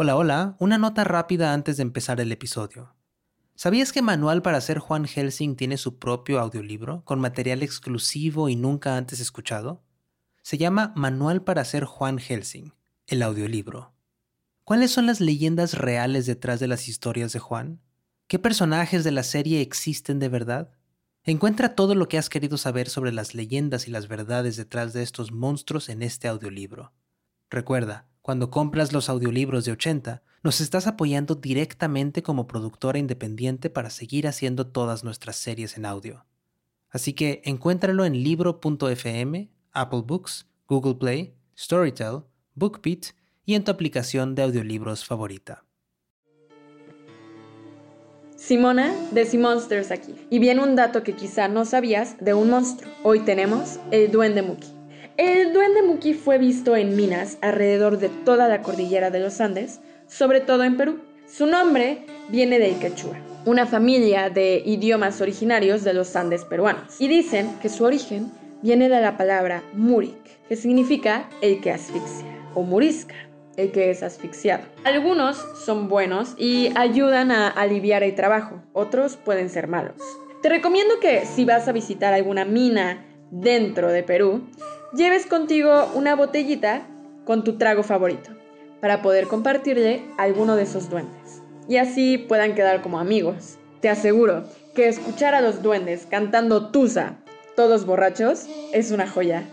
Hola, hola, una nota rápida antes de empezar el episodio. ¿Sabías que Manual para ser Juan Helsing tiene su propio audiolibro con material exclusivo y nunca antes escuchado? Se llama Manual para ser Juan Helsing, el audiolibro. ¿Cuáles son las leyendas reales detrás de las historias de Juan? ¿Qué personajes de la serie existen de verdad? Encuentra todo lo que has querido saber sobre las leyendas y las verdades detrás de estos monstruos en este audiolibro. Recuerda, cuando compras los audiolibros de 80, nos estás apoyando directamente como productora independiente para seguir haciendo todas nuestras series en audio. Así que encuéntralo en libro.fm, Apple Books, Google Play, Storytel, BookBeat y en tu aplicación de audiolibros favorita. Simona de Monsters aquí. Y viene un dato que quizá no sabías de un monstruo. Hoy tenemos el Duende Muki. El duende Muki fue visto en minas alrededor de toda la cordillera de los Andes, sobre todo en Perú. Su nombre viene del quechua, una familia de idiomas originarios de los Andes peruanos. Y dicen que su origen viene de la palabra murik, que significa el que asfixia, o murisca, el que es asfixiado. Algunos son buenos y ayudan a aliviar el trabajo, otros pueden ser malos. Te recomiendo que si vas a visitar alguna mina dentro de Perú, lleves contigo una botellita con tu trago favorito para poder compartirle a alguno de esos duendes y así puedan quedar como amigos. Te aseguro que escuchar a los duendes cantando Tusa, todos borrachos, es una joya.